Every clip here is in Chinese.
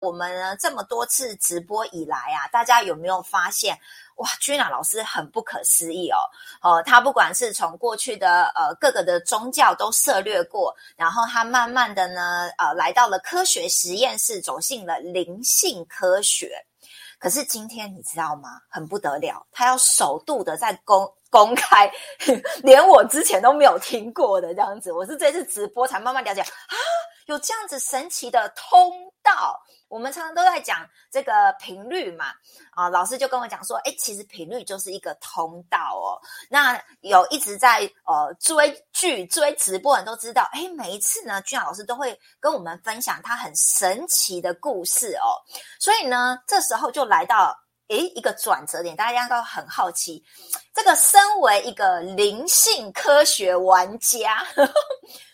我们呢这么多次直播以来啊，大家有没有发现哇？君娜老师很不可思议哦，哦，他不管是从过去的呃各个的宗教都涉略过，然后他慢慢的呢呃来到了科学实验室，走进了灵性科学。可是今天你知道吗？很不得了，他要首度的在公公开，连我之前都没有听过的这样子，我是这次直播才慢慢了解啊。有这样子神奇的通道，我们常常都在讲这个频率嘛，啊，老师就跟我讲说，哎，其实频率就是一个通道哦。那有一直在呃追剧、追直播人都知道，哎，每一次呢，俊老师都会跟我们分享他很神奇的故事哦。所以呢，这时候就来到诶一个转折点，大家都很好奇，这个身为一个灵性科学玩家。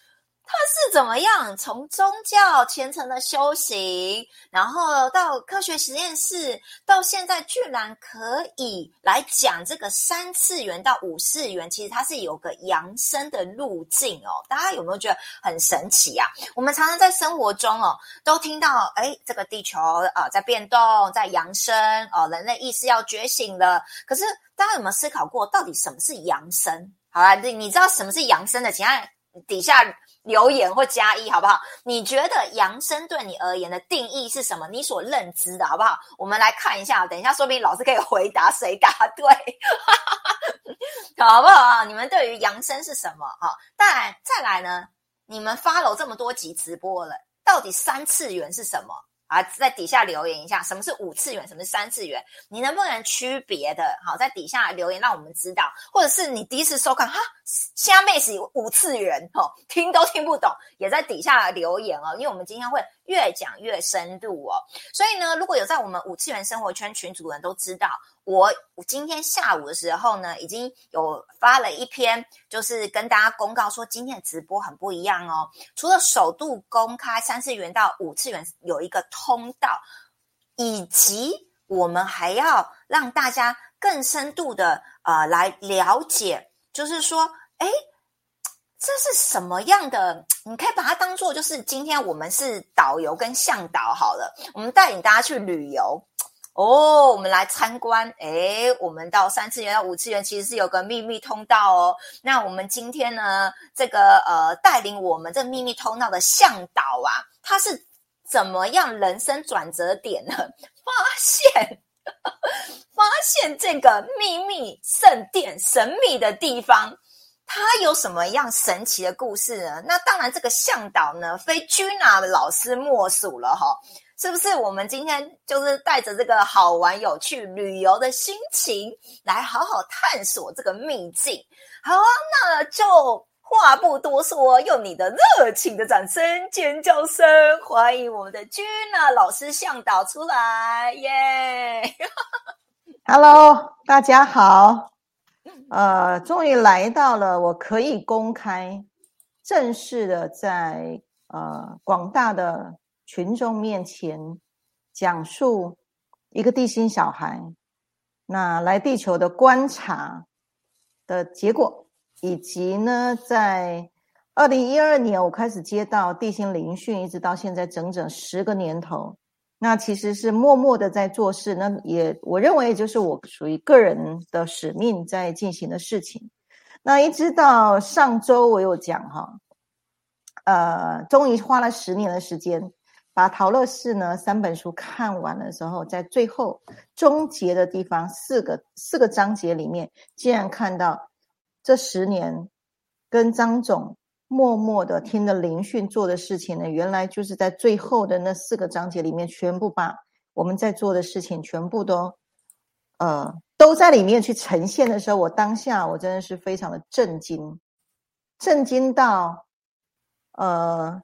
他是怎么样从宗教虔诚的修行，然后到科学实验室，到现在居然可以来讲这个三次元到五次元，其实它是有个扬升的路径哦。大家有没有觉得很神奇啊？我们常常在生活中哦，都听到哎，这个地球啊在变动，在扬升哦，人类意识要觉醒了。可是大家有没有思考过，到底什么是扬升？好啦，你你知道什么是扬升的？请在底下。留言或加一好不好？你觉得扬声对你而言的定义是什么？你所认知的好不好？我们来看一下，等一下说不定老师可以回答谁答对，好不好？你们对于扬声是什么？哈，当然再来呢，你们发了这么多集直播了，到底三次元是什么？啊，在底下留言一下，什么是五次元，什么是三次元？你能不能区别的？好，在底下留言让我们知道，或者是你第一次收看哈，虾妹是五次元哦，听都听不懂，也在底下留言哦，因为我们今天会越讲越深度哦。所以呢，如果有在我们五次元生活圈群组的人都知道。我今天下午的时候呢，已经有发了一篇，就是跟大家公告说，今天的直播很不一样哦。除了首度公开三次元到五次元有一个通道，以及我们还要让大家更深度的呃来了解，就是说，哎，这是什么样的？你可以把它当做就是今天我们是导游跟向导好了，我们带领大家去旅游。哦，我们来参观。诶，我们到三次元五次元，其实是有个秘密通道哦。那我们今天呢，这个呃，带领我们这秘密通道的向导啊，他是怎么样人生转折点呢？发现，发现这个秘密圣殿神秘的地方，它有什么样神奇的故事呢？那当然，这个向导呢，非 Gina 老师莫属了哈。是不是我们今天就是带着这个好玩、有趣、旅游的心情，来好好探索这个秘境？好啊，那就话不多说，用你的热情的掌声、尖叫声，欢迎我们的君娜老师向导出来！耶，Hello，大家好，呃，终于来到了我可以公开、正式的在呃广大的。群众面前讲述一个地心小孩那来地球的观察的结果，以及呢，在二零一二年我开始接到地心灵讯，一直到现在整整十个年头，那其实是默默的在做事。那也我认为，也就是我属于个人的使命在进行的事情。那一直到上周，我有讲哈，呃，终于花了十年的时间。把陶乐士呢三本书看完的时候，在最后终结的地方，四个四个章节里面，竟然看到这十年跟张总默默的听着灵讯做的事情呢，原来就是在最后的那四个章节里面，全部把我们在做的事情全部都呃都在里面去呈现的时候，我当下我真的是非常的震惊，震惊到呃。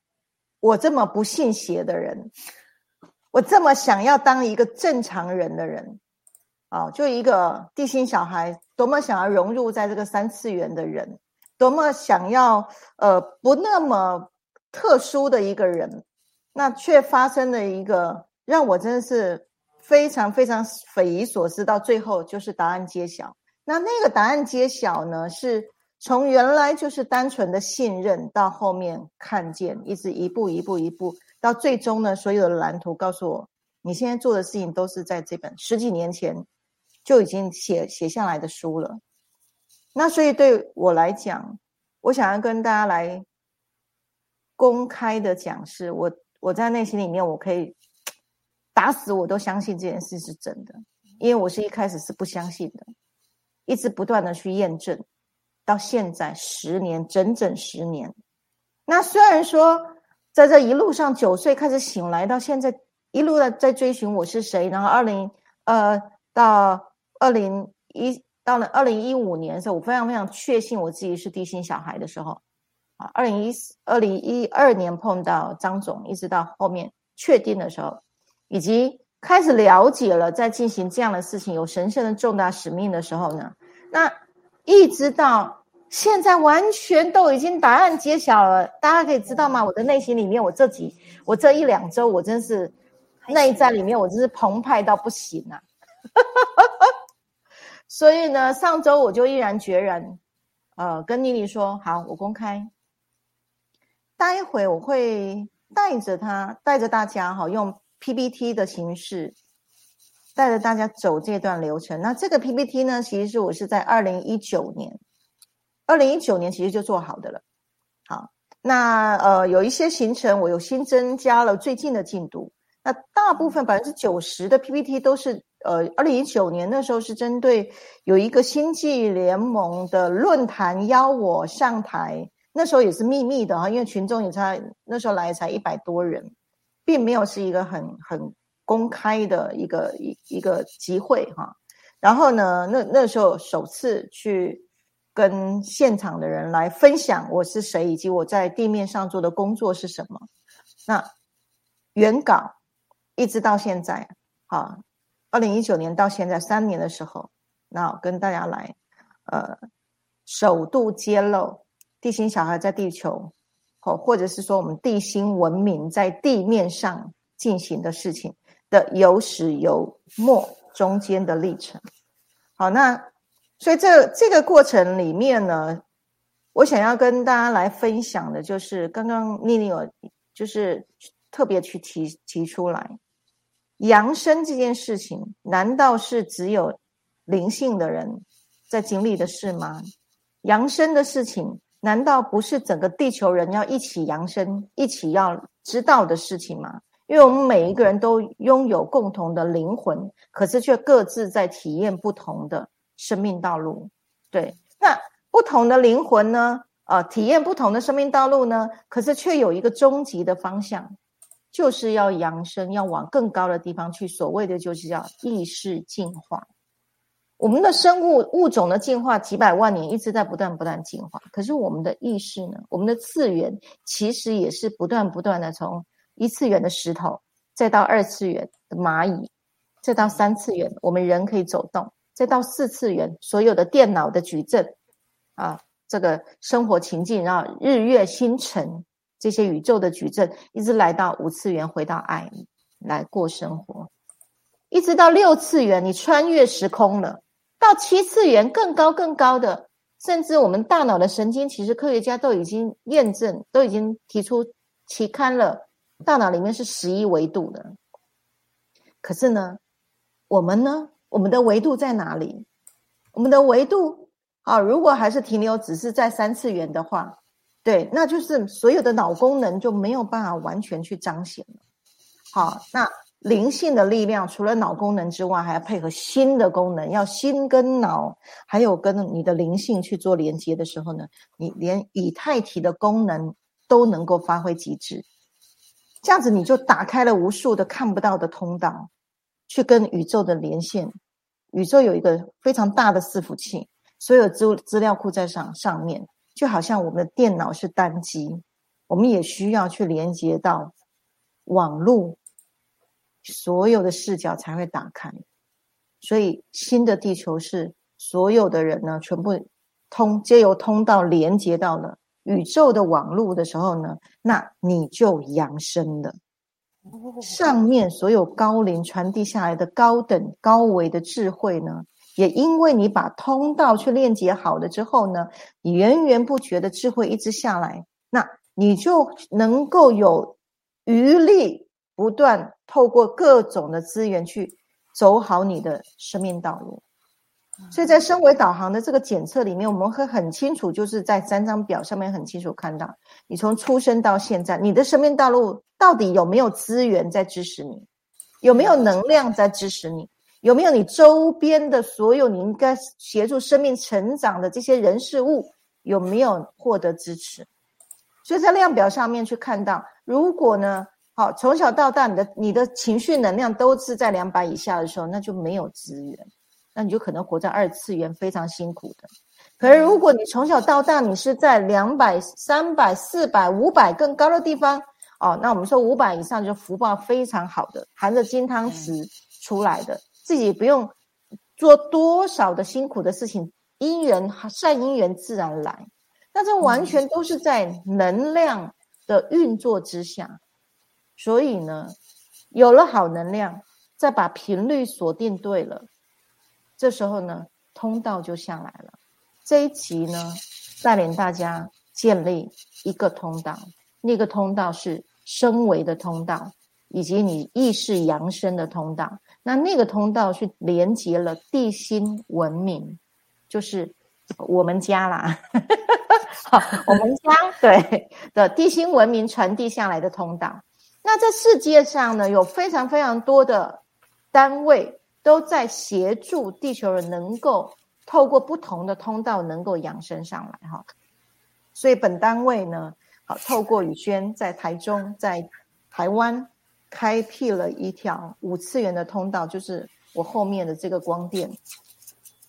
我这么不信邪的人，我这么想要当一个正常人的人，啊，就一个地心小孩，多么想要融入在这个三次元的人，多么想要呃不那么特殊的一个人，那却发生了一个让我真的是非常非常匪夷所思。到最后就是答案揭晓，那那个答案揭晓呢是。从原来就是单纯的信任，到后面看见，一直一步一步一步，到最终呢，所有的蓝图告诉我，你现在做的事情都是在这本十几年前就已经写写下来的书了。那所以对我来讲，我想要跟大家来公开的讲，是我我在内心里面，我可以打死我都相信这件事是真的，因为我是一开始是不相信的，一直不断的去验证，到现在十年，整整十年。那虽然说。在这一路上，九岁开始醒来，到现在一路的在追寻我是谁。然后二零呃到二零一到了二零一五年的时候，我非常非常确信我自己是地心小孩的时候啊。二零一四二零一二年碰到张总，一直到后面确定的时候，以及开始了解了在进行这样的事情有神圣的重大使命的时候呢，那一直到。现在完全都已经答案揭晓了，大家可以知道吗？我的内心里面，我这几我这一两周，我真是内在里面，我真是澎湃到不行啊！所以呢，上周我就毅然决然，呃，跟妮妮说好，我公开，待会我会带着他，带着大家哈，用 PPT 的形式，带着大家走这段流程。那这个 PPT 呢，其实是我是在二零一九年。二零一九年其实就做好的了，好，那呃有一些行程我有新增加了最近的进度，那大部分百分之九十的 PPT 都是呃二零一九年那时候是针对有一个星际联盟的论坛邀我上台，那时候也是秘密的哈，因为群众也才那时候来才一百多人，并没有是一个很很公开的一个一一个机会哈，然后呢那那时候首次去。跟现场的人来分享我是谁，以及我在地面上做的工作是什么。那原稿一直到现在，哈，二零一九年到现在三年的时候，那跟大家来，呃，首度揭露地心小孩在地球，或或者是说我们地心文明在地面上进行的事情的有始有末中间的历程。好，那。所以这这个过程里面呢，我想要跟大家来分享的，就是刚刚妮妮有就是特别去提提出来，扬升这件事情，难道是只有灵性的人在经历的事吗？扬升的事情，难道不是整个地球人要一起扬升、一起要知道的事情吗？因为我们每一个人都拥有共同的灵魂，可是却各自在体验不同的。生命道路，对，那不同的灵魂呢？呃，体验不同的生命道路呢？可是却有一个终极的方向，就是要扬升，要往更高的地方去。所谓的就是叫意识进化。我们的生物物种的进化几百万年一直在不断不断进化，可是我们的意识呢？我们的次元其实也是不断不断的从一次元的石头，再到二次元的蚂蚁，再到三次元，我们人可以走动。再到四次元，所有的电脑的矩阵，啊，这个生活情境，然后日月星辰这些宇宙的矩阵，一直来到五次元，回到爱来过生活，一直到六次元，你穿越时空了，到七次元更高更高的，甚至我们大脑的神经，其实科学家都已经验证，都已经提出期刊了，大脑里面是十一维度的，可是呢，我们呢？我们的维度在哪里？我们的维度啊，如果还是停留只是在三次元的话，对，那就是所有的脑功能就没有办法完全去彰显了。好，那灵性的力量除了脑功能之外，还要配合心的功能，要心跟脑还有跟你的灵性去做连接的时候呢，你连以太体的功能都能够发挥极致，这样子你就打开了无数的看不到的通道。去跟宇宙的连线，宇宙有一个非常大的伺服器，所有资资料库在上上面，就好像我们的电脑是单机，我们也需要去连接到网络，所有的视角才会打开。所以新的地球是所有的人呢，全部通皆由通道连接到了宇宙的网络的时候呢，那你就扬升了。上面所有高龄传递下来的高等高维的智慧呢，也因为你把通道去链接好了之后呢，源源不绝的智慧一直下来，那你就能够有余力不断透过各种的资源去走好你的生命道路。所以在升维导航的这个检测里面，我们会很清楚，就是在三张表上面很清楚看到，你从出生到现在，你的生命道路到底有没有资源在支持你，有没有能量在支持你，有没有你周边的所有你应该协助生命成长的这些人事物有没有获得支持？所以在量表上面去看到，如果呢，好从小到大你的你的情绪能量都是在两百以下的时候，那就没有资源。那你就可能活在二次元，非常辛苦的。可是如果你从小到大，你是在两百、三百、四百、五百更高的地方哦，那我们说五百以上就福报非常好的，含着金汤匙出来的，自己不用做多少的辛苦的事情，因缘善因缘自然来。那这完全都是在能量的运作之下，所以呢，有了好能量，再把频率锁定对了。这时候呢，通道就下来了。这一集呢，带领大家建立一个通道，那个通道是升维的通道，以及你意识扬升的通道。那那个通道是连接了地心文明，就是我们家啦，好，我们家对的地心文明传递下来的通道。那这世界上呢，有非常非常多的单位。都在协助地球人能够透过不同的通道能够养生上来哈，所以本单位呢，好透过宇轩在台中在台湾开辟了一条五次元的通道，就是我后面的这个光电。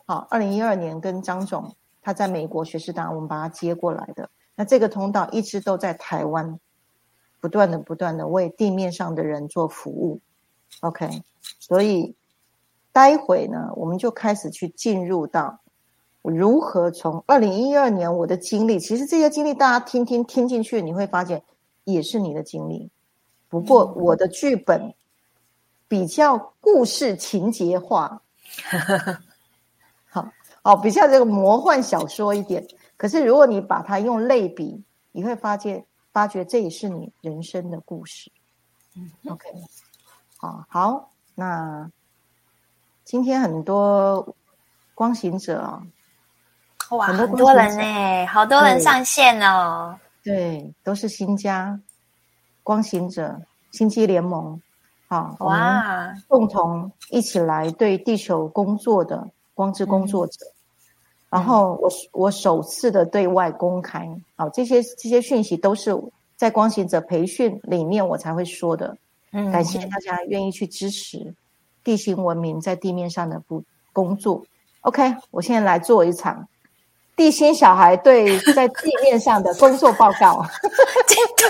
好，二零一二年跟张总他在美国学士党，我们把他接过来的。那这个通道一直都在台湾，不断的不断的为地面上的人做服务。OK，所以。待会呢，我们就开始去进入到如何从二零一二年我的经历，其实这些经历大家听听听进去，你会发现也是你的经历。不过我的剧本比较故事情节化，好哦，比较这个魔幻小说一点。可是如果你把它用类比，你会发现发觉这也是你人生的故事。嗯，OK，好，好，那。今天很多光行者哦，哇，很多人呢，好多人上线哦。对，都是新家光行者星际联盟，好，哇，共同一起来对地球工作的光之工作者。然后我我首次的对外公开，好，这些这些讯息都是在光行者培训里面我才会说的。嗯，感谢大家愿意去支持。地心文明在地面上的不工作，OK，我现在来做一场地心小孩对在地面上的工作报告。对，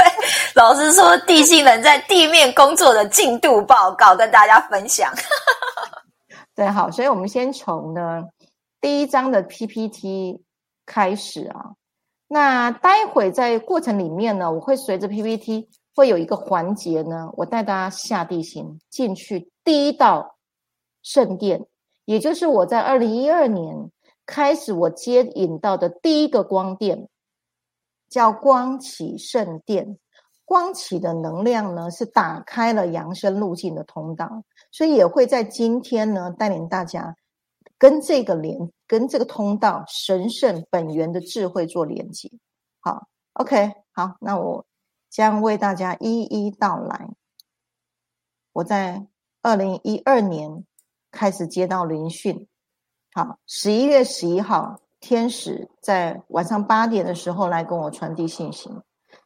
老师说地心人在地面工作的进度报告跟大家分享。对，好，所以我们先从呢第一章的 PPT 开始啊。那待会在过程里面呢，我会随着 PPT 会有一个环节呢，我带大家下地心进去。第一道圣殿，也就是我在二零一二年开始我接引到的第一个光电，叫光启圣殿。光启的能量呢，是打开了扬升路径的通道，所以也会在今天呢带领大家跟这个连，跟这个通道神圣本源的智慧做连接。好，OK，好，那我将为大家一一道来。我在。二零一二年开始接到聆讯，好，十一月十一号，天使在晚上八点的时候来跟我传递信息。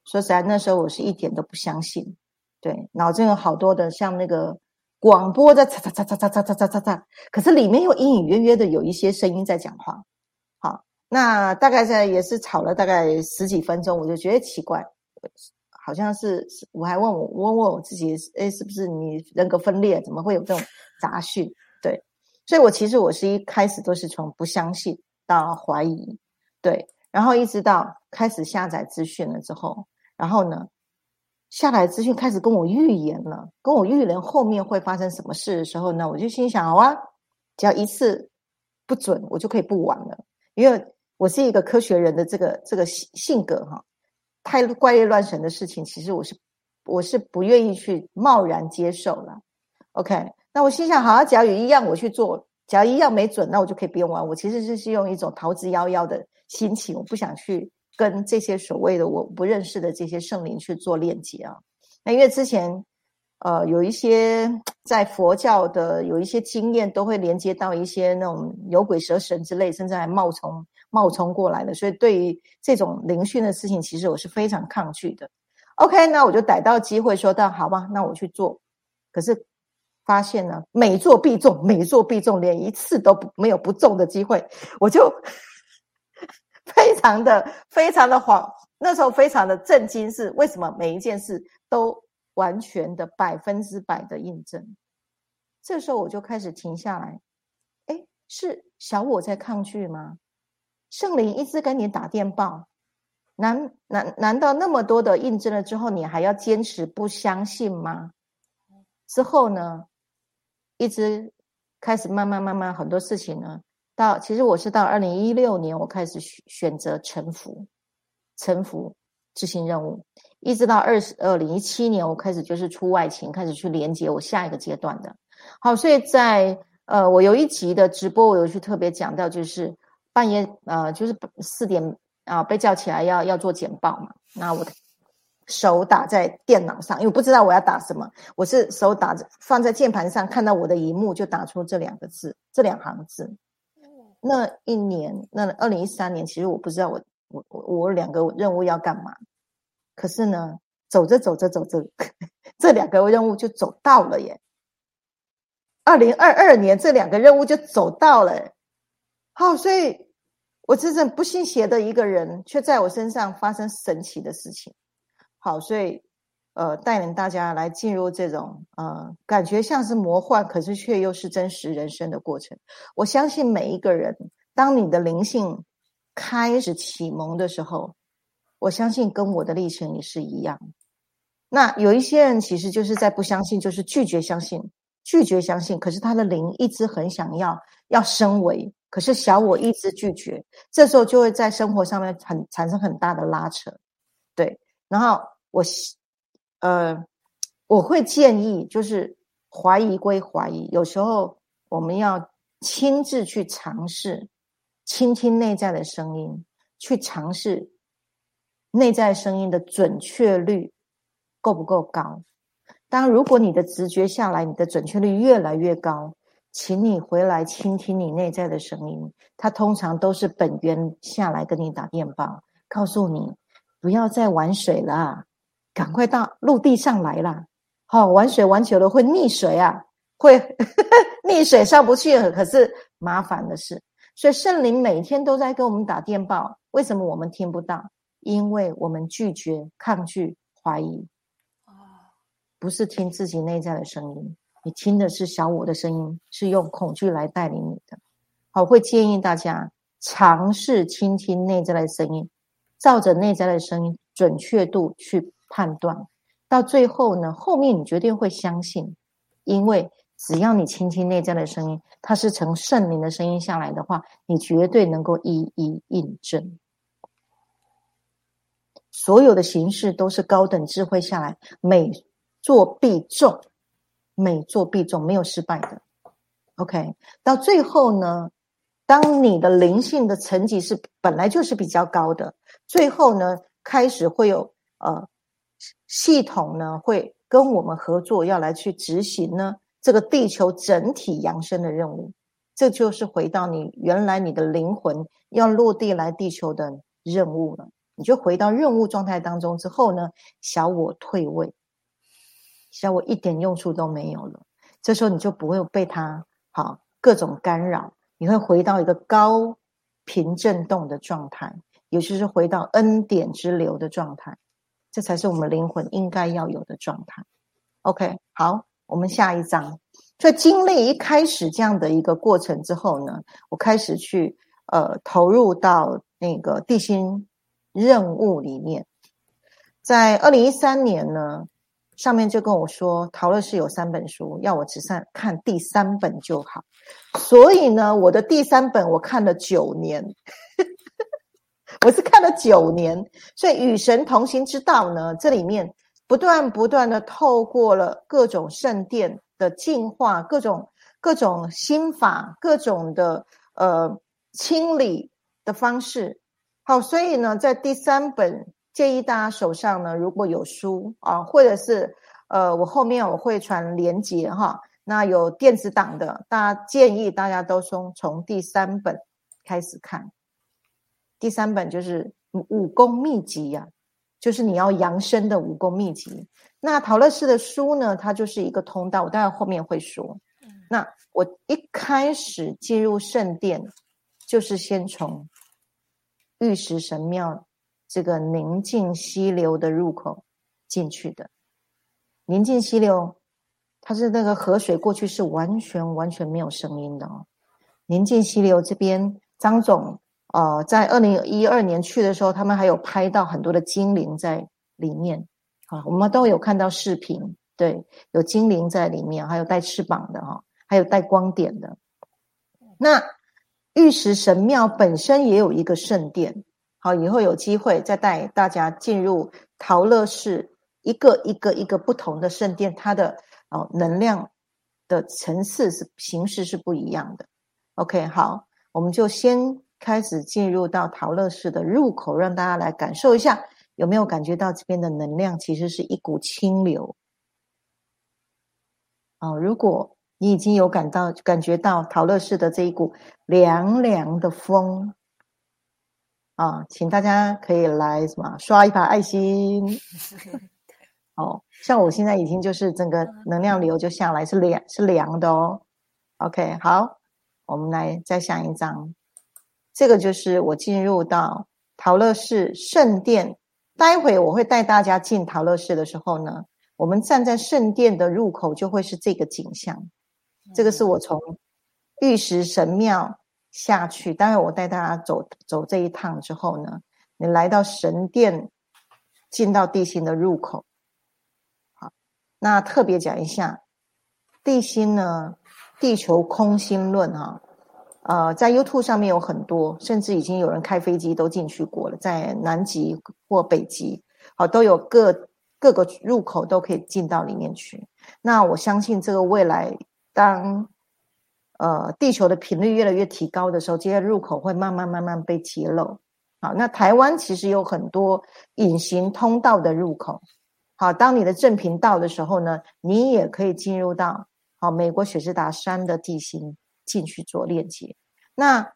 说实在，那时候我是一点都不相信，对，脑中有好多的像那个广播在嚓嚓嚓嚓嚓嚓嚓嚓嚓，可是里面又隐隐约约的有一些声音在讲话。好，那大概在也是吵了大概十几分钟，我就觉得奇怪。好像是，我还问我问问我自己，哎，是不是你人格分裂？怎么会有这种杂讯？对，所以我其实我是一开始都是从不相信到怀疑，对，然后一直到开始下载资讯了之后，然后呢，下来资讯开始跟我预言了，跟我预言后面会发生什么事的时候呢，我就心想，好啊，只要一次不准，我就可以不玩了，因为我是一个科学人的这个这个性性格哈。太怪力乱神的事情，其实我是我是不愿意去贸然接受了。OK，那我心想，好，假如一样我去做，假如一样没准，那我就可以不用玩。我其实是是用一种逃之夭夭的心情，我不想去跟这些所谓的我不认识的这些圣灵去做链接啊。那因为之前。呃，有一些在佛教的有一些经验，都会连接到一些那种有鬼蛇神之类，甚至还冒充冒充过来的。所以对于这种灵训的事情，其实我是非常抗拒的。OK，那我就逮到机会说到好吧，那我去做。可是发现呢，每做必中，每做必中，连一次都不没有不中的机会，我就非常的非常的慌。那时候非常的震惊，是为什么每一件事都。完全的百分之百的印证，这时候我就开始停下来。哎，是小我在抗拒吗？圣灵一直跟你打电报，难难难道那么多的印证了之后，你还要坚持不相信吗？之后呢，一直开始慢慢慢慢很多事情呢，到其实我是到二零一六年，我开始选择臣服，臣服执行任务。一直到二十二零一七年，我开始就是出外勤，开始去连接我下一个阶段的。好，所以在呃，我有一集的直播，我有去特别讲到，就是半夜呃，就是四点啊被叫起来要要做简报嘛。那我的手打在电脑上，因为不知道我要打什么，我是手打着放在键盘上，看到我的荧幕就打出这两个字，这两行字。那一年，那二零一三年，其实我不知道我我我我两个任务要干嘛。可是呢，走着走着走着，这两个任务就走到了耶。二零二二年这两个任务就走到了，好，所以我真正不信邪的一个人，却在我身上发生神奇的事情。好，所以呃，带领大家来进入这种呃，感觉像是魔幻，可是却又是真实人生的过程。我相信每一个人，当你的灵性开始启蒙的时候。我相信跟我的历程也是一样。那有一些人其实就是在不相信，就是拒绝相信，拒绝相信。可是他的灵一直很想要要升维，可是小我一直拒绝。这时候就会在生活上面很产生很大的拉扯。对，然后我呃我会建议，就是怀疑归怀疑，有时候我们要亲自去尝试，倾听内在的声音，去尝试。内在声音的准确率够不够高？当如果你的直觉下来，你的准确率越来越高，请你回来倾听你内在的声音。它通常都是本源下来跟你打电报，告诉你不要再玩水了，赶快到陆地上来啦！好，玩水玩久了会溺水啊，会 溺水上不去，可是麻烦的是，所以圣灵每天都在跟我们打电报，为什么我们听不到？因为我们拒绝、抗拒、怀疑，啊，不是听自己内在的声音，你听的是小我的声音，是用恐惧来带领你的。好，会建议大家尝试倾听内在的声音，照着内在的声音准确度去判断，到最后呢，后面你绝对会相信，因为只要你倾听内在的声音，它是从圣灵的声音下来的话，你绝对能够一一印证。所有的形式都是高等智慧下来，每做必中，每做必中，没有失败的。OK，到最后呢，当你的灵性的层级是本来就是比较高的，最后呢，开始会有呃系统呢会跟我们合作，要来去执行呢这个地球整体扬升的任务。这就是回到你原来你的灵魂要落地来地球的任务了。你就回到任务状态当中之后呢，小我退位，小我一点用处都没有了。这时候你就不会被它好各种干扰，你会回到一个高频振动的状态，也就是回到恩典之流的状态。这才是我们灵魂应该要有的状态。OK，好，我们下一章。所以经历一开始这样的一个过程之后呢，我开始去呃投入到那个地心。任务里面，在二零一三年呢，上面就跟我说，陶乐是有三本书，要我只算看第三本就好。所以呢，我的第三本我看了九年，我是看了九年。所以与神同行之道呢，这里面不断不断的透过了各种圣殿的净化，各种各种心法，各种的呃清理的方式。好，所以呢，在第三本建议大家手上呢，如果有书啊，或者是呃，我后面我会传连接哈。那有电子档的，大家建议大家都从从第三本开始看。第三本就是武功秘籍呀，就是你要扬升的武功秘籍。那陶乐士的书呢，它就是一个通道，我待会后面会说。那我一开始进入圣殿，就是先从玉石神庙这个宁静溪流的入口进去的。宁静溪流。它是那个河水过去是完全完全没有声音的哦。宁静溪流这边，张总呃在二零一二年去的时候，他们还有拍到很多的精灵在里面啊，我们都有看到视频，对，有精灵在里面，还有带翅膀的哈，还有带光点的。那玉石神庙本身也有一个圣殿，好，以后有机会再带大家进入陶乐市一个一个一个不同的圣殿，它的。哦，能量的层次是形式是不一样的。OK，好，我们就先开始进入到陶乐寺的入口，让大家来感受一下，有没有感觉到这边的能量其实是一股清流。哦，如果你已经有感到感觉到陶乐寺的这一股凉凉的风，啊，请大家可以来什么刷一排爱心。哦，像我现在已经就是整个能量流就下来是凉是凉的哦。OK，好，我们来再下一张，这个就是我进入到陶乐寺圣殿。待会我会带大家进陶乐寺的时候呢，我们站在圣殿的入口就会是这个景象。这个是我从玉石神庙下去，待会我带大家走走这一趟之后呢，你来到神殿，进到地心的入口。好那特别讲一下地心呢？地球空心论哈，呃，在 YouTube 上面有很多，甚至已经有人开飞机都进去过了，在南极或北极，好都有各各个入口都可以进到里面去。那我相信这个未来，当呃地球的频率越来越提高的时候，这些入口会慢慢慢慢被揭露。好，那台湾其实有很多隐形通道的入口。好，当你的正频道的时候呢，你也可以进入到好美国雪士达山的地形进去做链接。那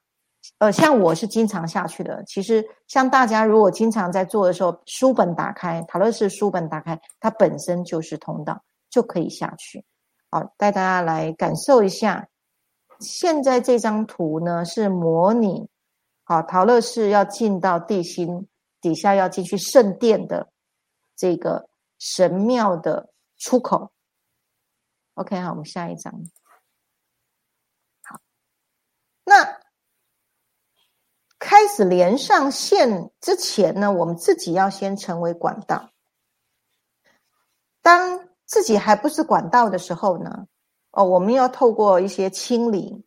呃，像我是经常下去的。其实像大家如果经常在做的时候，书本打开，陶乐士书本打开，它本身就是通道，就可以下去。好，带大家来感受一下。现在这张图呢是模拟好陶乐士要进到地心底下要进去圣殿的这个。神庙的出口，OK，好，我们下一张。那开始连上线之前呢，我们自己要先成为管道。当自己还不是管道的时候呢，哦，我们要透过一些清理，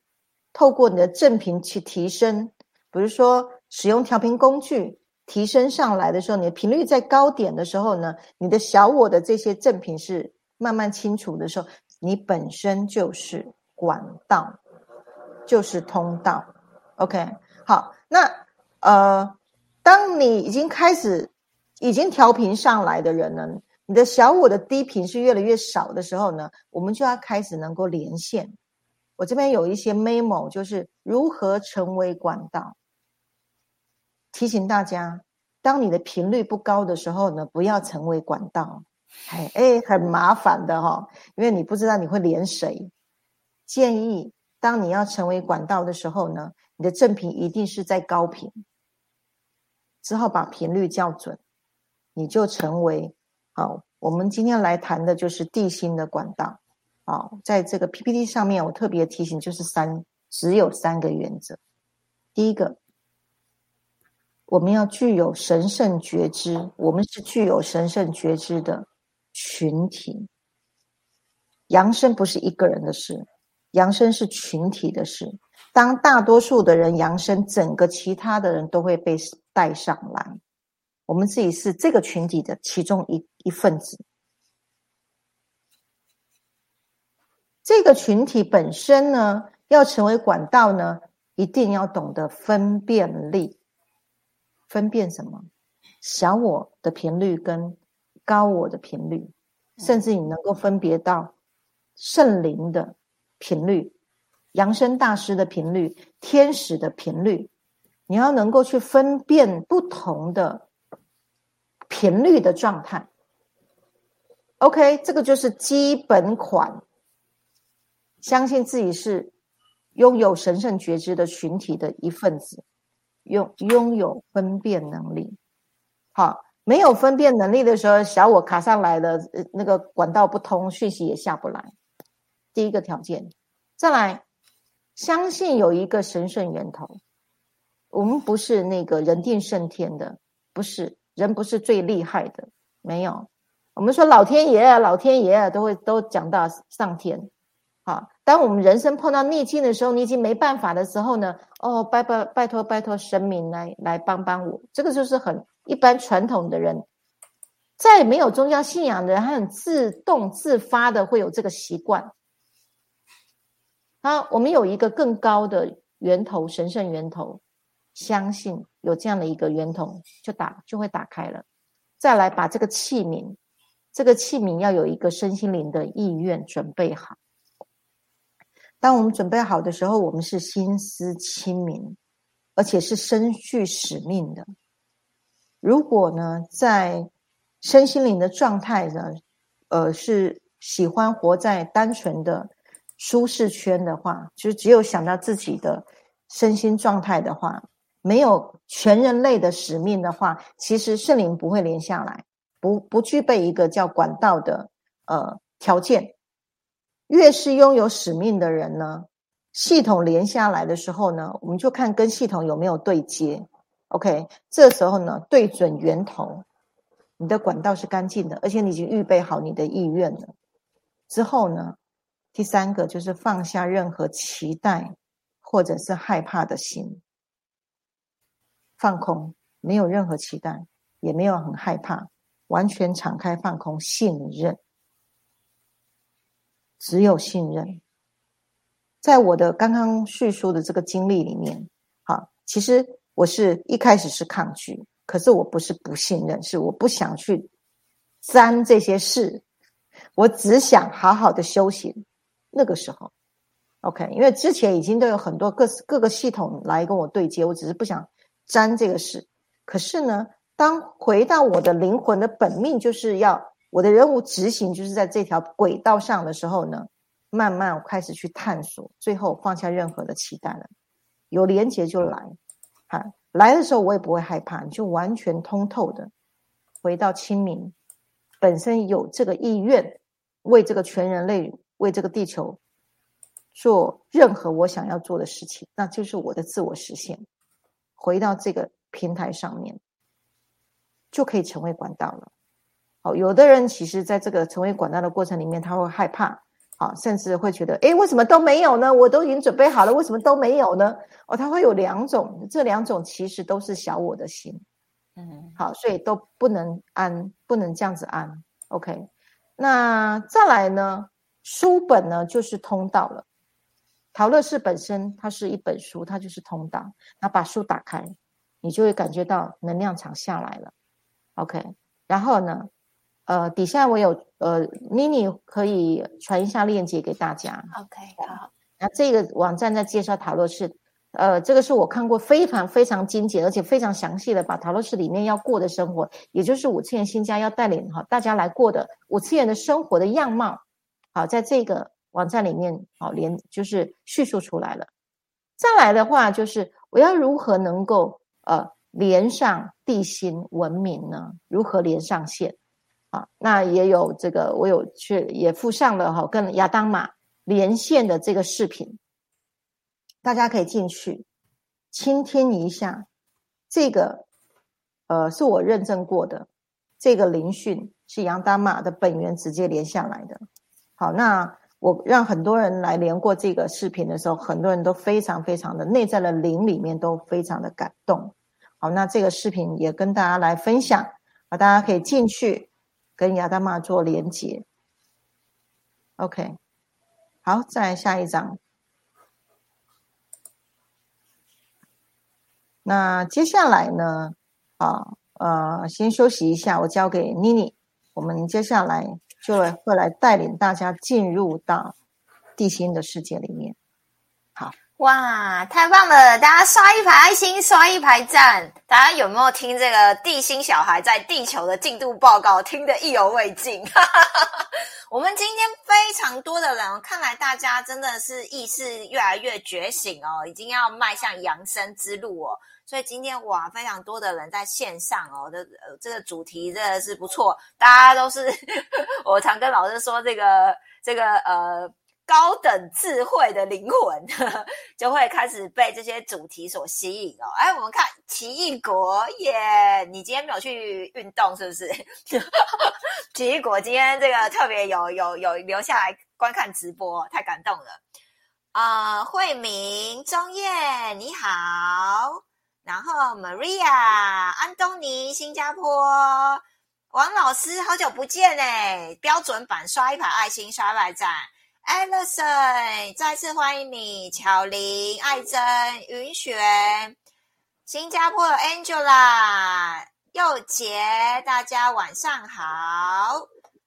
透过你的正频去提升，比如说使用调频工具。提升上来的时候，你的频率在高点的时候呢，你的小我的这些正频是慢慢清除的时候，你本身就是管道，就是通道。OK，好，那呃，当你已经开始已经调频上来的人呢，你的小我的低频是越来越少的时候呢，我们就要开始能够连线。我这边有一些 memo，就是如何成为管道。提醒大家，当你的频率不高的时候呢，不要成为管道，哎哎，很麻烦的哈，因为你不知道你会连谁。建议，当你要成为管道的时候呢，你的正频一定是在高频，之后把频率校准，你就成为好。我们今天来谈的就是地心的管道。好，在这个 PPT 上面，我特别提醒，就是三，只有三个原则。第一个。我们要具有神圣觉知，我们是具有神圣觉知的群体。扬升不是一个人的事，扬声是群体的事，当大多数的人扬声，整个其他的人都会被带上来，我们自己是这个群体的其中一一份子。这个群体本身呢，要成为管道呢，一定要懂得分辨力，分辨什么？小我的频率跟高我的频率，甚至你能够分别到圣灵的。频率、扬声大师的频率、天使的频率，你要能够去分辨不同的频率的状态。OK，这个就是基本款。相信自己是拥有神圣觉知的群体的一份子。拥拥有分辨能力，好，没有分辨能力的时候，小我卡上来了，呃，那个管道不通，讯息也下不来。第一个条件，再来，相信有一个神圣源头。我们不是那个人定胜天的，不是人不是最厉害的，没有。我们说老天爷啊，老天爷啊，都会都讲到上天。好，当我们人生碰到逆境的时候，你已经没办法的时候呢？哦，拜拜，拜托，拜托神明来来帮帮我。这个就是很一般传统的人，在没有宗教信仰的人，他很自动自发的会有这个习惯。好，我们有一个更高的源头，神圣源头，相信有这样的一个源头，就打就会打开了。再来把这个器皿，这个器皿要有一个身心灵的意愿准备好。当我们准备好的时候，我们是心思清明，而且是身具使命的。如果呢，在身心灵的状态呢，呃，是喜欢活在单纯的舒适圈的话，就是只有想到自己的身心状态的话，没有全人类的使命的话，其实圣灵不会连下来，不不具备一个叫管道的呃条件。越是拥有使命的人呢，系统连下来的时候呢，我们就看跟系统有没有对接。OK，这时候呢，对准源头，你的管道是干净的，而且你已经预备好你的意愿了。之后呢，第三个就是放下任何期待或者是害怕的心，放空，没有任何期待，也没有很害怕，完全敞开放空，信任。只有信任，在我的刚刚叙述的这个经历里面，哈，其实我是一开始是抗拒，可是我不是不信任，是我不想去沾这些事，我只想好好的修行。那个时候，OK，因为之前已经都有很多各各个系统来跟我对接，我只是不想沾这个事。可是呢，当回到我的灵魂的本命，就是要。我的任务执行就是在这条轨道上的时候呢，慢慢开始去探索，最后放下任何的期待了。有连结就来，哈，来的时候我也不会害怕，就完全通透的回到清明，本身有这个意愿，为这个全人类，为这个地球做任何我想要做的事情，那就是我的自我实现。回到这个平台上面，就可以成为管道了。好，有的人其实在这个成为管道的过程里面，他会害怕，好，甚至会觉得，哎，为什么都没有呢？我都已经准备好了，为什么都没有呢？哦，他会有两种，这两种其实都是小我的心，嗯，好，所以都不能安，不能这样子安。OK，那再来呢？书本呢就是通道了。陶乐士本身它是一本书，它就是通道。那把书打开，你就会感觉到能量场下来了。OK，然后呢？呃，底下我有呃，妮妮可以传一下链接给大家。OK，好。那这个网站在介绍塔罗士，呃，这个是我看过非常非常精简，而且非常详细的把塔罗士里面要过的生活，也就是五次元新家要带领哈大家来过的五次元的生活的样貌，好，在这个网站里面好连就是叙述出来了。再来的话就是我要如何能够呃连上地心文明呢？如何连上线？啊，那也有这个，我有去也附上了哈，跟亚当玛连线的这个视频，大家可以进去倾听一下。这个呃，是我认证过的，这个灵讯是亚当玛的本源直接连下来的。好，那我让很多人来连过这个视频的时候，很多人都非常非常的内在的灵里面都非常的感动。好，那这个视频也跟大家来分享，啊，大家可以进去。跟亚当玛做连接，OK，好，再来下一张。那接下来呢？啊，呃，先休息一下，我交给妮妮。我们接下来就会来带领大家进入到地心的世界里面。好。哇，太棒了！大家刷一排爱心，刷一排赞。大家有没有听这个地心小孩在地球的进度报告？听得意犹未尽。我们今天非常多的人，看来大家真的是意识越来越觉醒哦，已经要迈向扬升之路哦。所以今天哇，非常多的人在线上哦这呃，这个主题真的是不错。大家都是 我常跟老师说，这个这个呃。高等智慧的灵魂 就会开始被这些主题所吸引哦。哎，我们看奇异果耶！你今天没有去运动是不是？奇异果今天这个特别有有有留下来观看直播，太感动了啊！慧明、钟燕你好，然后 Maria、安东尼、新加坡王老师好久不见哎！标准版刷一排爱心，刷一排赞。艾乐森，再次欢迎你！巧玲、艾珍、云雪、新加坡 Angela、佑杰，大家晚上好。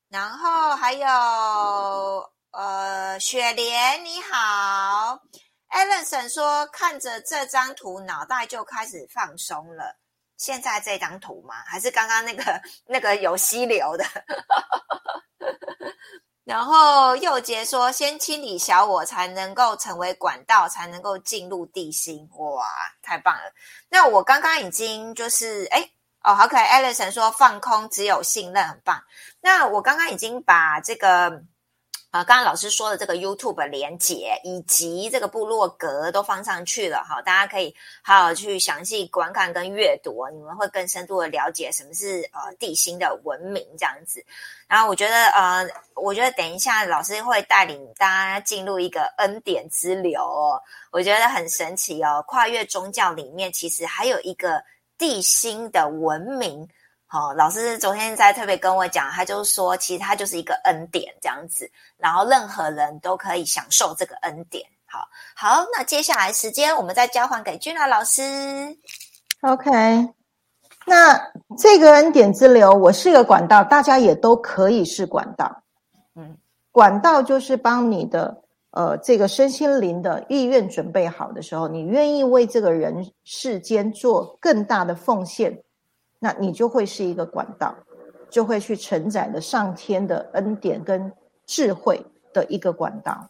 然后还有呃，雪莲你好。艾乐森说：“看着这张图，脑袋就开始放松了。”现在这张图吗？还是刚刚那个 那个有溪流的？然后佑杰说：“先清理小我，才能够成为管道，才能够进入地心。”哇，太棒了！那我刚刚已经就是哎哦，好可爱。Alison 说：“放空，只有信任，很棒。”那我刚刚已经把这个。啊，刚刚老师说的这个 YouTube 连接以及这个部落格都放上去了哈，大家可以好好去详细观看跟阅读，你们会更深度的了解什么是呃地心的文明这样子。然后我觉得呃，我觉得等一下老师会带领大家进入一个恩典之流，哦，我觉得很神奇哦。跨越宗教里面其实还有一个地心的文明。好，老师昨天在特别跟我讲，他就说，其实他就是一个恩典这样子，然后任何人都可以享受这个恩典。好，好，那接下来时间我们再交还给君娜老师。OK，那这个恩典之流，我是一个管道，大家也都可以是管道。嗯，管道就是帮你的呃这个身心灵的意愿准备好的时候，你愿意为这个人世间做更大的奉献。那你就会是一个管道，就会去承载了上天的恩典跟智慧的一个管道。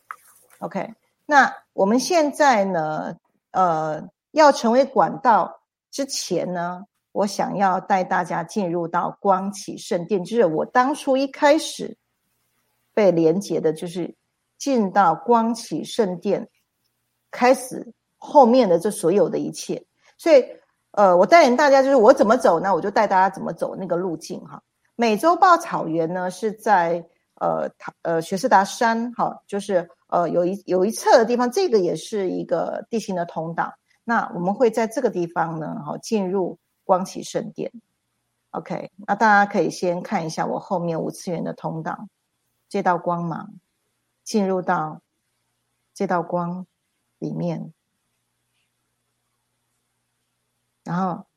OK，那我们现在呢，呃，要成为管道之前呢，我想要带大家进入到光启圣殿，就是我当初一开始被连接的，就是进到光启圣殿，开始后面的这所有的一切，所以。呃，我带领大家就是我怎么走呢？我就带大家怎么走那个路径哈。美洲豹草原呢是在呃呃雪士达山哈，就是呃有一有一侧的地方，这个也是一个地形的通道。那我们会在这个地方呢，哈进入光启圣殿。OK，那大家可以先看一下我后面五次元的通道，这道光芒进入到这道光里面。然后，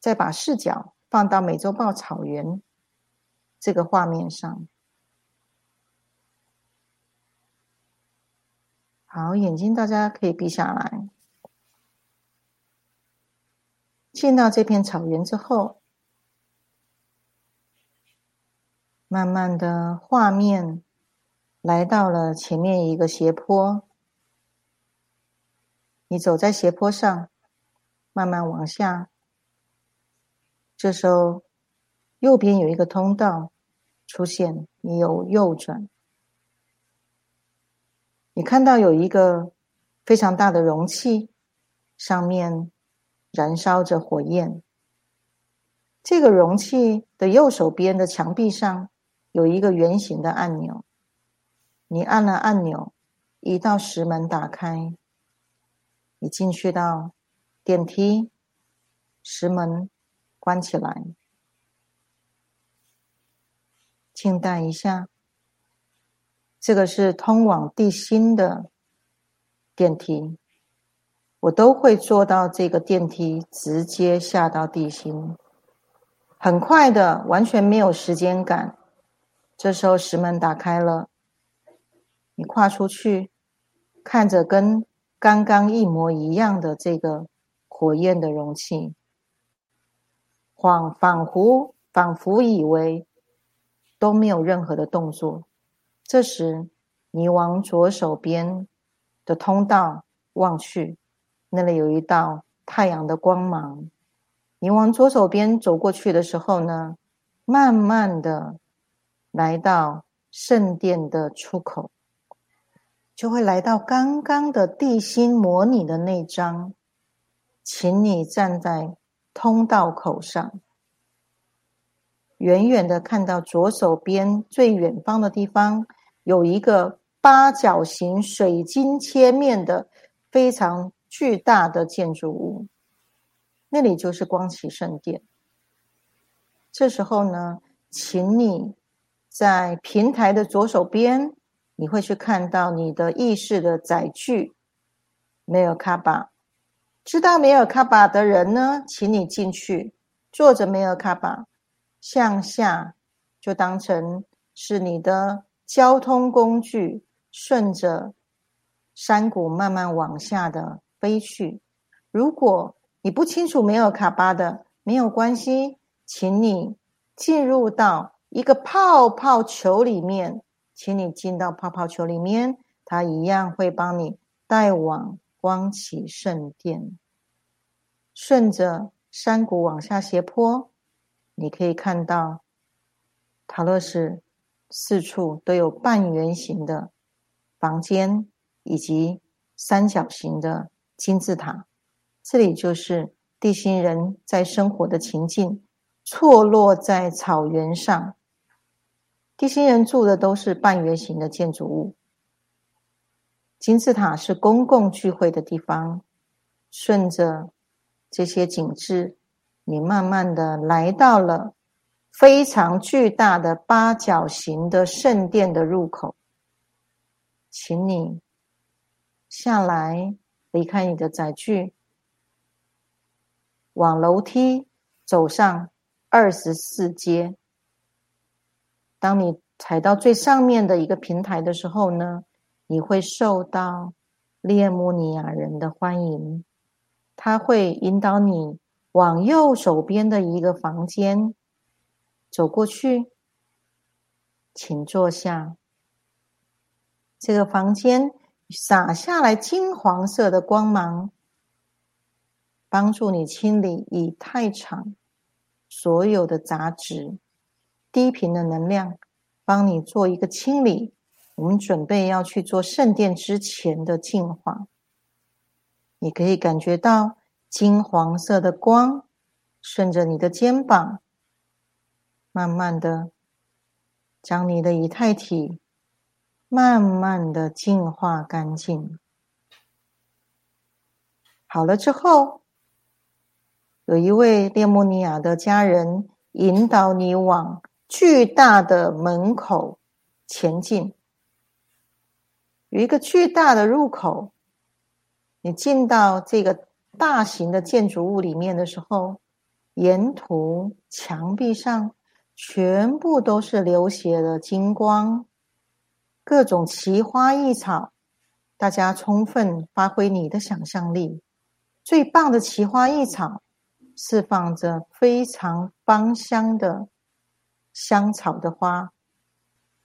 再把视角放到美洲豹草原这个画面上。好，眼睛大家可以闭下来。进到这片草原之后，慢慢的画面来到了前面一个斜坡。你走在斜坡上。慢慢往下，这时候右边有一个通道出现，你有右转，你看到有一个非常大的容器，上面燃烧着火焰。这个容器的右手边的墙壁上有一个圆形的按钮，你按了按钮，一道石门打开，你进去到。电梯，石门关起来，静待一下。这个是通往地心的电梯，我都会坐到这个电梯，直接下到地心，很快的，完全没有时间感。这时候石门打开了，你跨出去，看着跟刚刚一模一样的这个火焰的容器，恍仿佛仿佛以为都没有任何的动作。这时，你往左手边的通道望去，那里有一道太阳的光芒。你往左手边走过去的时候呢，慢慢的来到圣殿的出口，就会来到刚刚的地心模拟的那张。请你站在通道口上，远远的看到左手边最远方的地方。有一个八角形水晶切面的非常巨大的建筑物，那里就是光启圣殿。这时候呢，请你在平台的左手边，你会去看到你的意识的载具没有卡巴。知道梅尔卡巴的人呢，请你进去，坐着梅尔卡巴向下，就当成是你的。交通工具顺着山谷慢慢往下的飞去。如果你不清楚没有卡巴的，没有关系，请你进入到一个泡泡球里面，请你进到泡泡球里面，它一样会帮你带往光启圣殿。顺着山谷往下斜坡，你可以看到塔勒斯。四处都有半圆形的房间，以及三角形的金字塔。这里就是地心人在生活的情境，错落在草原上。地心人住的都是半圆形的建筑物，金字塔是公共聚会的地方。顺着这些景致，你慢慢的来到了。非常巨大的八角形的圣殿的入口，请你下来，离开你的载具，往楼梯走上二十四阶。当你踩到最上面的一个平台的时候呢，你会受到列穆尼亚人的欢迎，他会引导你往右手边的一个房间。走过去，请坐下。这个房间洒下来金黄色的光芒，帮助你清理以太场所有的杂质、低频的能量，帮你做一个清理。我们准备要去做圣殿之前的净化。你可以感觉到金黄色的光顺着你的肩膀。慢慢的，将你的以太体慢慢的净化干净。好了之后，有一位列莫尼亚的家人引导你往巨大的门口前进。有一个巨大的入口，你进到这个大型的建筑物里面的时候，沿途墙壁上。全部都是流血的金光，各种奇花异草，大家充分发挥你的想象力。最棒的奇花异草，释放着非常芳香的香草的花，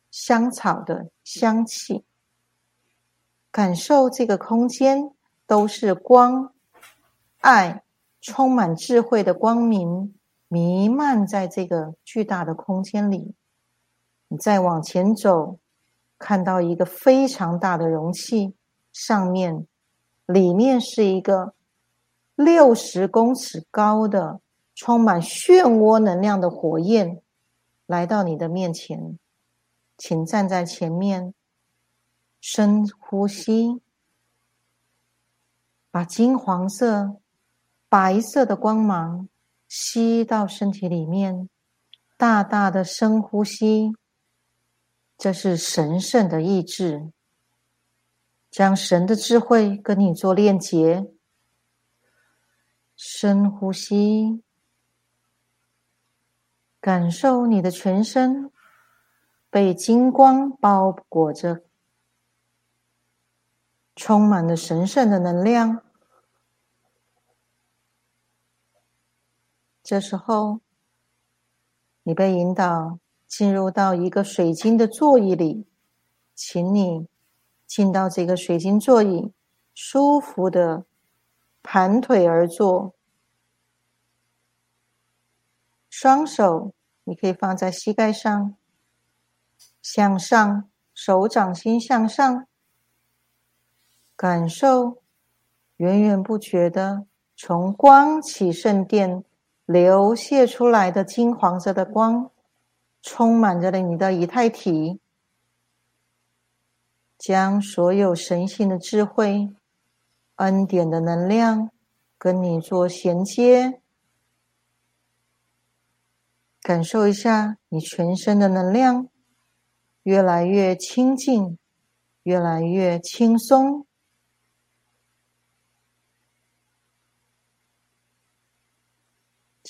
香草的香气。感受这个空间都是光、爱，充满智慧的光明。弥漫在这个巨大的空间里，你再往前走，看到一个非常大的容器，上面里面是一个六十公尺高的、充满漩涡能量的火焰，来到你的面前，请站在前面，深呼吸，把金黄色、白色的光芒。吸到身体里面，大大的深呼吸，这是神圣的意志，将神的智慧跟你做链接。深呼吸，感受你的全身被金光包裹着，充满了神圣的能量。这时候，你被引导。进入到一个水晶的座椅里，请你进到这个水晶座椅，舒服的盘腿而坐，双手你可以放在膝盖上，向上，手掌心向上，感受源源不绝的从光启圣殿流泻出来的金黄色的光。充满着了你的以太体，将所有神性的智慧、恩典的能量跟你做衔接，感受一下你全身的能量越来越清净，越来越轻松。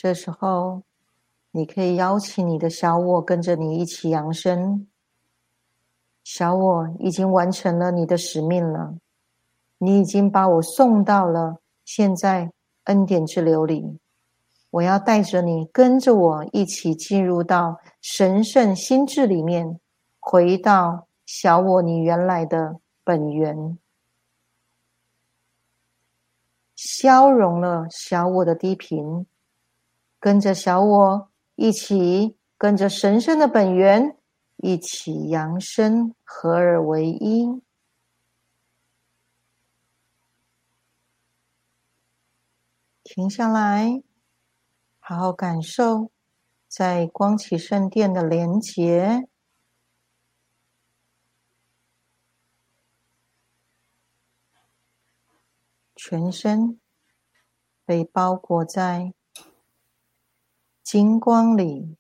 这时候。你可以邀请你的小我跟着你一起扬升。小我已经完成了你的使命了，你已经把我送到了现在恩典之流里。我要带着你跟着我一起进入到神圣心智里面，回到小我你原来的本源，消融了小我的低频，跟着小我。一起跟着神圣的本源一起扬升，合而为一。停下来，好好感受在光启圣殿的连结，全身被包裹在。金光里，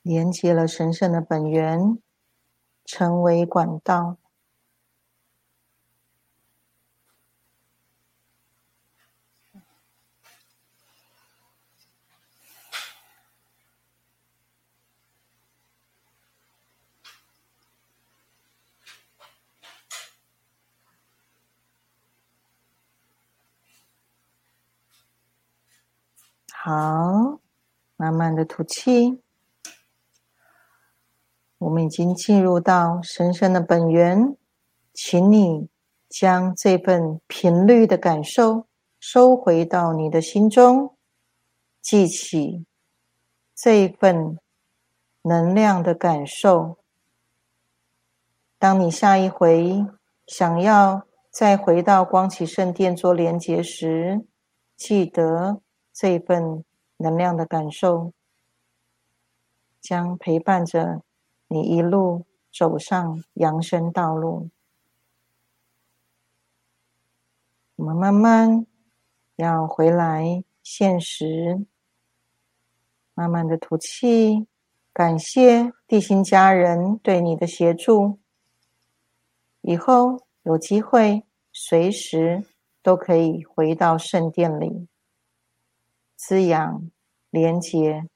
连接了神圣的本源，成为管道。好，慢慢的吐气。我们已经进入到神圣的本源，请你将这份频率的感受收回到你的心中，记起这一份能量的感受。当你下一回想要再回到光启圣殿做连接时，记得。这份能量的感受，将陪伴着你一路走上扬升道路。我们慢慢要回来现实，慢慢的吐气，感谢地心家人对你的协助。以后有机会，随时都可以回到圣殿里。滋养、连接、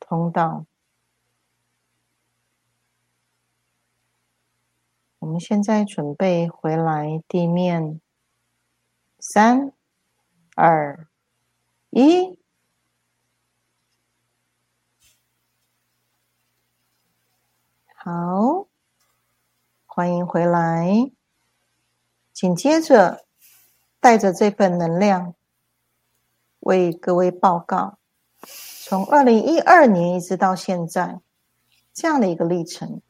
通道。我们现在准备回来地面，三、二、一，好，欢迎回来。紧接着，带着这份能量。为各位报告，从二零一二年一直到现在这样的一个历程，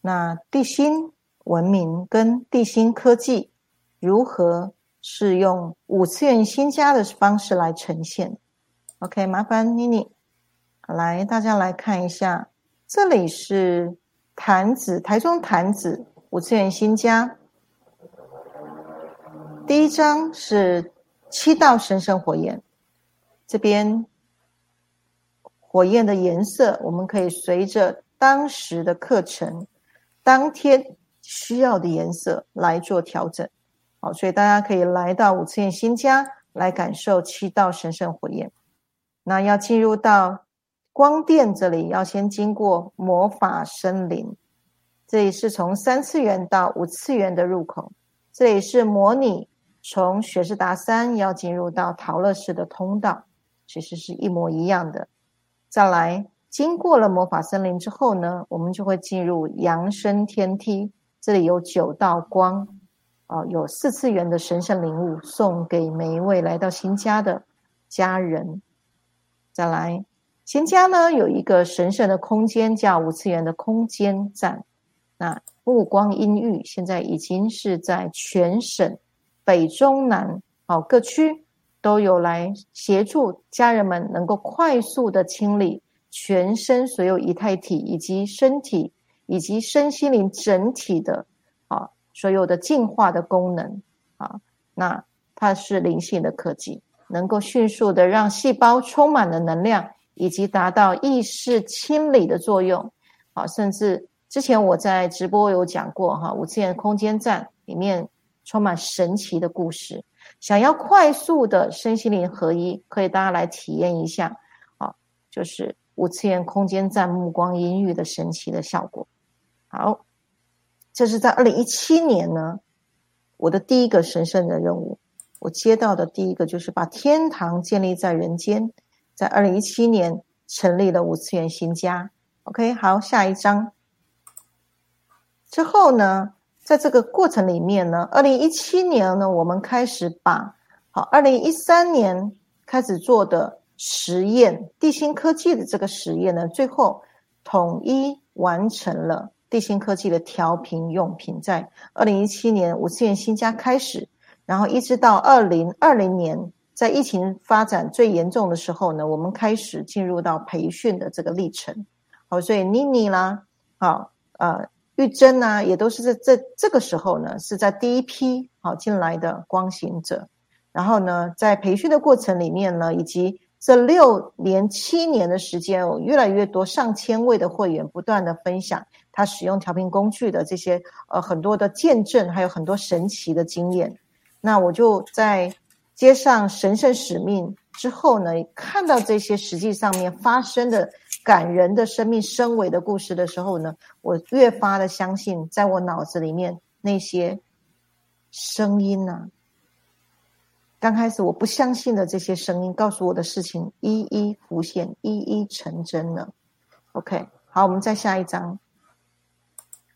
那地心文明跟地心科技如何是用五次元新家的方式来呈现？OK，麻烦妮妮来，大家来看一下，这里是坛子台中坛子五次元新家，第一张是七道神圣火焰。这边火焰的颜色，我们可以随着当时的课程、当天需要的颜色来做调整。好，所以大家可以来到五次元新家来感受七道神圣火焰。那要进入到光电这里，要先经过魔法森林，这里是从三次元到五次元的入口，这里是模拟从雪士达三要进入到陶乐市的通道，其实是一模一样的。再来，经过了魔法森林之后呢，我们就会进入扬升天梯，这里有九道光。啊，有四次元的神圣灵物送给每一位来到新家的家人。再来，新家呢有一个神圣的空间，叫五次元的空间站。那目光阴郁，现在已经是在全省北中南好各区都有来协助家人们，能够快速的清理全身所有以太体以及身体以及身心灵整体的啊。所有的进化的功能啊，那它是灵性的科技，能够迅速的让细胞充满了能量，以及达到意识清理的作用。啊，甚至之前我在直播有讲过哈，五次元空间站里面充满神奇的故事。想要快速的身心灵合一，可以大家来体验一下啊，就是五次元空间站目光阴郁的神奇的效果。好。这是在二零一七年呢，我的第一个神圣的任务，我接到的第一个就是把天堂建立在人间，在二零一七年成立了五次元新家。OK，好，下一章。之后呢，在这个过程里面呢，二零一七年呢，我们开始把好二零一三年开始做的实验，地心科技的这个实验呢，最后统一完成了。地心科技的调频用品，在二零一七年五次元新家开始，然后一直到二零二零年，在疫情发展最严重的时候呢，我们开始进入到培训的这个历程。好，所以妮妮啦，好，呃，玉珍呢，也都是在这这个时候呢，是在第一批好进来的光行者。然后呢，在培训的过程里面呢，以及这六年七年的时间，我越来越多上千位的会员不断的分享。他使用调频工具的这些呃很多的见证，还有很多神奇的经验。那我就在接上神圣使命之后呢，看到这些实际上面发生的感人的生命升维的故事的时候呢，我越发的相信，在我脑子里面那些声音呢，刚开始我不相信的这些声音告诉我的事情，一一浮现，一一成真了。OK，好，我们再下一章。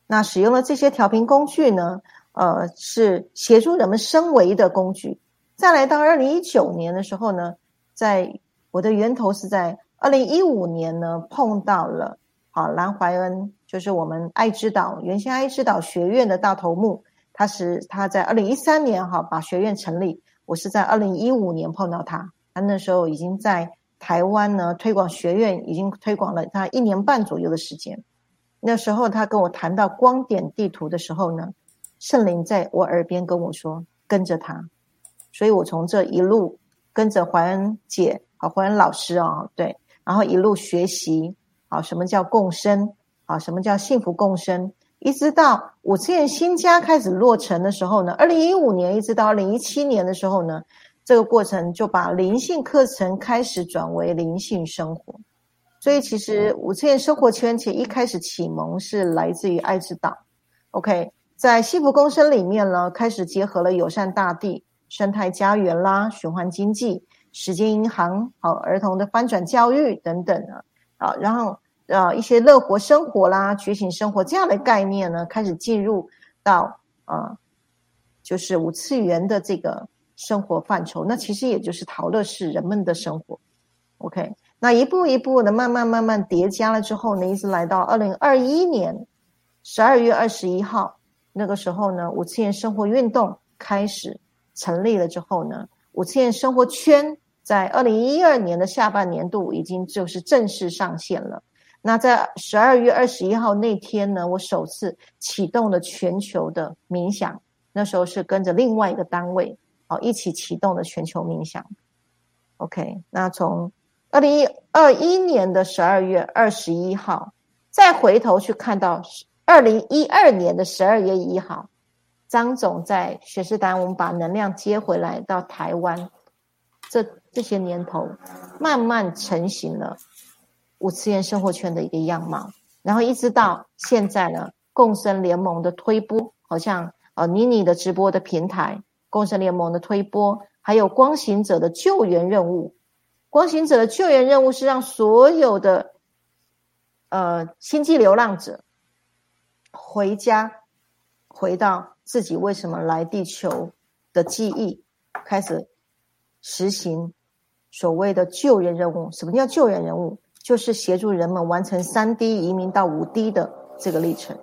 那使用了这些调频工具呢？呃，是协助人们升维的工具。再来到二零一九年的时候呢，在我的源头是在二零一五年呢碰到了好蓝怀恩，就是我们爱之岛原先爱之岛学院的大头目，他是他在二零一三年哈把学院成立，我是在二零一五年碰到他，他那时候已经在台湾呢推广学院，已经推广了他一年半左右的时间。那时候他跟我谈到光点地图的时候呢，圣灵在我耳边跟我说：“跟着他。”所以我从这一路跟着怀恩姐，好怀恩老师啊，对，然后一路学习，好什么叫共生，好什么叫幸福共生，一直到五次元新家开始落成的时候呢，二零一五年一直到二零一七年的时候呢，这个过程就把灵性课程开始转为灵性生活。所以，其实五次元生活圈其实一开始启蒙是来自于爱之岛。OK，在幸福共生里面呢，开始结合了友善大地、生态家园啦、循环经济、时间银行、好儿童的翻转教育等等啊啊，然后呃一些乐活生活啦、觉醒生活这样的概念呢，开始进入到啊，就是五次元的这个生活范畴。那其实也就是陶乐式人们的生活。OK。那一步一步的慢慢慢慢叠加了之后呢，一直来到二零二一年十二月二十一号，那个时候呢，五次元生活运动开始成立了之后呢，五次元生活圈在二零一二年的下半年度已经就是正式上线了。那在十二月二十一号那天呢，我首次启动了全球的冥想，那时候是跟着另外一个单位哦一起启动的全球冥想。OK，那从二零二一年的十二月二十一号，再回头去看到二零一二年的十二月一号，张总在学士丹，我们把能量接回来到台湾，这这些年头，慢慢成型了五次元生活圈的一个样貌，然后一直到现在呢，共生联盟的推播，好像呃妮妮的直播的平台，共生联盟的推播，还有光行者的救援任务。光行者的救援任务是让所有的呃星际流浪者回家，回到自己为什么来地球的记忆，开始实行所谓的救援任务。什么叫救援任务？就是协助人们完成三 D 移民到五 D 的这个历程。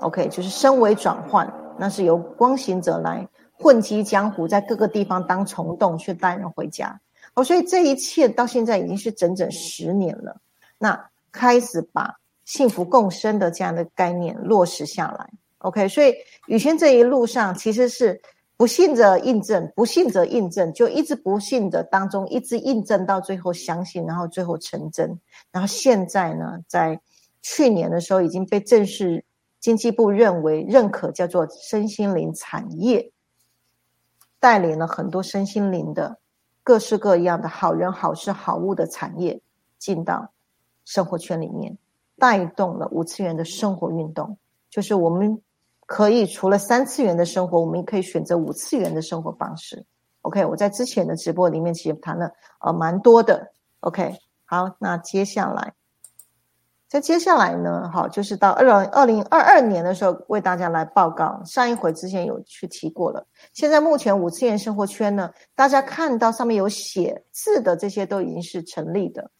OK，就是身为转换，那是由光行者来混迹江湖，在各个地方当虫洞去带人回家。哦，所以这一切到现在已经是整整十年了。那开始把幸福共生的这样的概念落实下来。OK，所以宇轩这一路上其实是不信则印证，不信则印证，就一直不信的当中，一直印证到最后相信，然后最后成真。然后现在呢，在去年的时候已经被正式经济部认为认可，叫做身心灵产业，带领了很多身心灵的。各式各样的好人好事好物的产业进到生活圈里面，带动了五次元的生活运动。就是我们可以除了三次元的生活，我们也可以选择五次元的生活方式。OK，我在之前的直播里面其实谈了呃蛮多的。OK，好，那接下来。在接下来呢，好，就是到二零二零二二年的时候，为大家来报告。上一回之前有去提过了。现在目前五次元生活圈呢，大家看到上面有写字的这些都已经是成立的。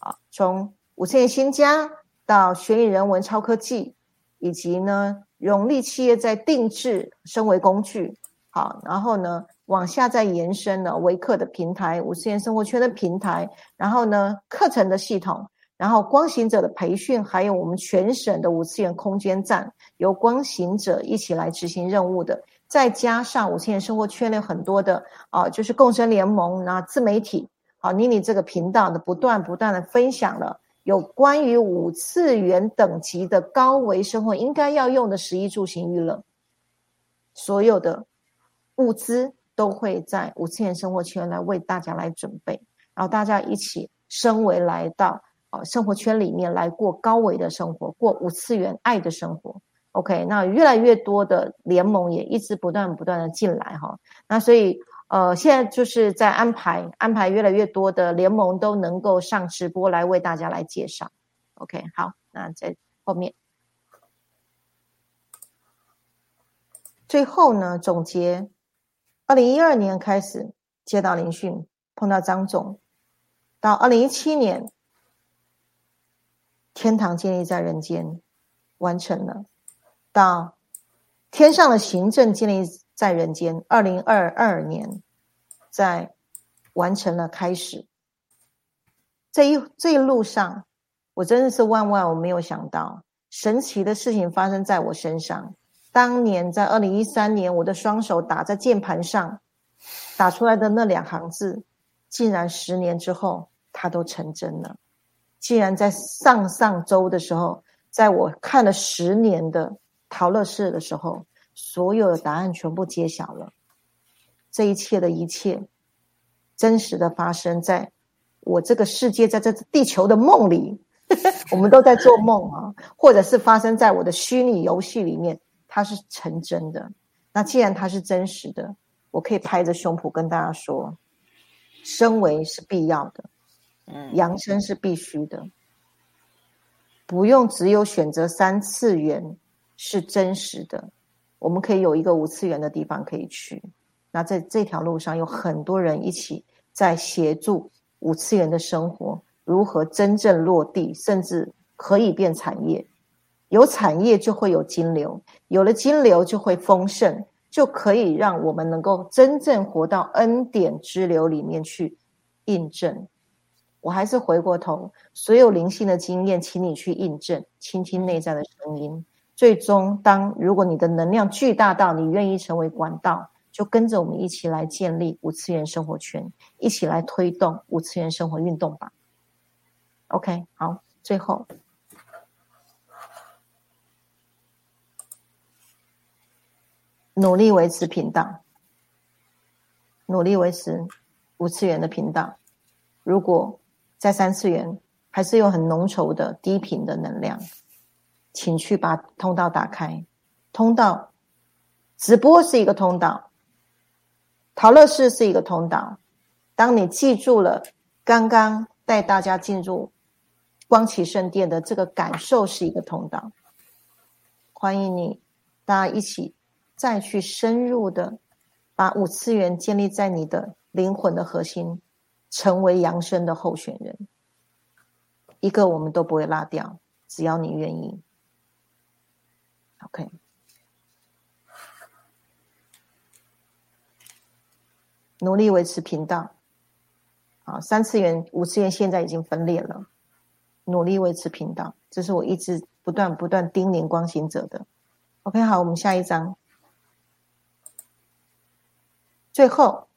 啊，从五次元新家到玄宇人文超科技，以及呢荣利企业在定制升维工具，好，然后呢往下再延伸了维客的平台、五次元生活圈的平台，然后呢课程的系统。然后光行者的培训，还有我们全省的五次元空间站，由光行者一起来执行任务的，再加上五次元生活圈里很多的啊，就是共生联盟那自媒体，好，妮妮这个频道的不断不断的分享了有关于五次元等级的高维生活应该要用的十一住行娱乐，所有的物资都会在五次元生活圈来为大家来准备，然后大家一起升维来到。啊，生活圈里面来过高维的生活，过五次元爱的生活。OK，那越来越多的联盟也一直不断不断的进来哈。那所以呃，现在就是在安排安排越来越多的联盟都能够上直播来为大家来介绍。OK，好，那在后面最后呢总结，二零一二年开始接到聆讯，碰到张总，到二零一七年。天堂建立在人间，完成了；到天上的行政建立在人间，二零二二年在完成了开始。这一这一路上，我真的是万万我没有想到，神奇的事情发生在我身上。当年在二零一三年，我的双手打在键盘上，打出来的那两行字，竟然十年之后，它都成真了。竟然在上上周的时候，在我看了十年的陶乐士的时候，所有的答案全部揭晓了。这一切的一切，真实的发生在我这个世界，在这地球的梦里，我们都在做梦啊，或者是发生在我的虚拟游戏里面，它是成真的。那既然它是真实的，我可以拍着胸脯跟大家说，身为是必要的。嗯扬升是必须的，不用只有选择三次元是真实的，我们可以有一个五次元的地方可以去。那在这条路上有很多人一起在协助五次元的生活如何真正落地，甚至可以变产业。有产业就会有金流，有了金流就会丰盛，就可以让我们能够真正活到恩典之流里面去印证。我还是回过头，所有灵性的经验，请你去印证，倾听内在的声音。最终，当如果你的能量巨大到你愿意成为管道，就跟着我们一起来建立五次元生活圈，一起来推动五次元生活运动吧。OK，好，最后努力维持频道，努力维持五次元的频道。如果在三次元还是有很浓稠的低频的能量，请去把通道打开。通道直播是一个通道，陶乐室是一个通道。当你记住了刚刚带大家进入光启圣殿的这个感受是一个通道，欢迎你大家一起再去深入的把五次元建立在你的灵魂的核心，成为扬升的候选人。一个我们都不会落掉，只要你愿意。OK。努力维持频道，啊，三次元、五次元现在已经分裂了。努力维持频道，这是我一直不断不断叮咛光行者的。OK，好，我们下一章。最后，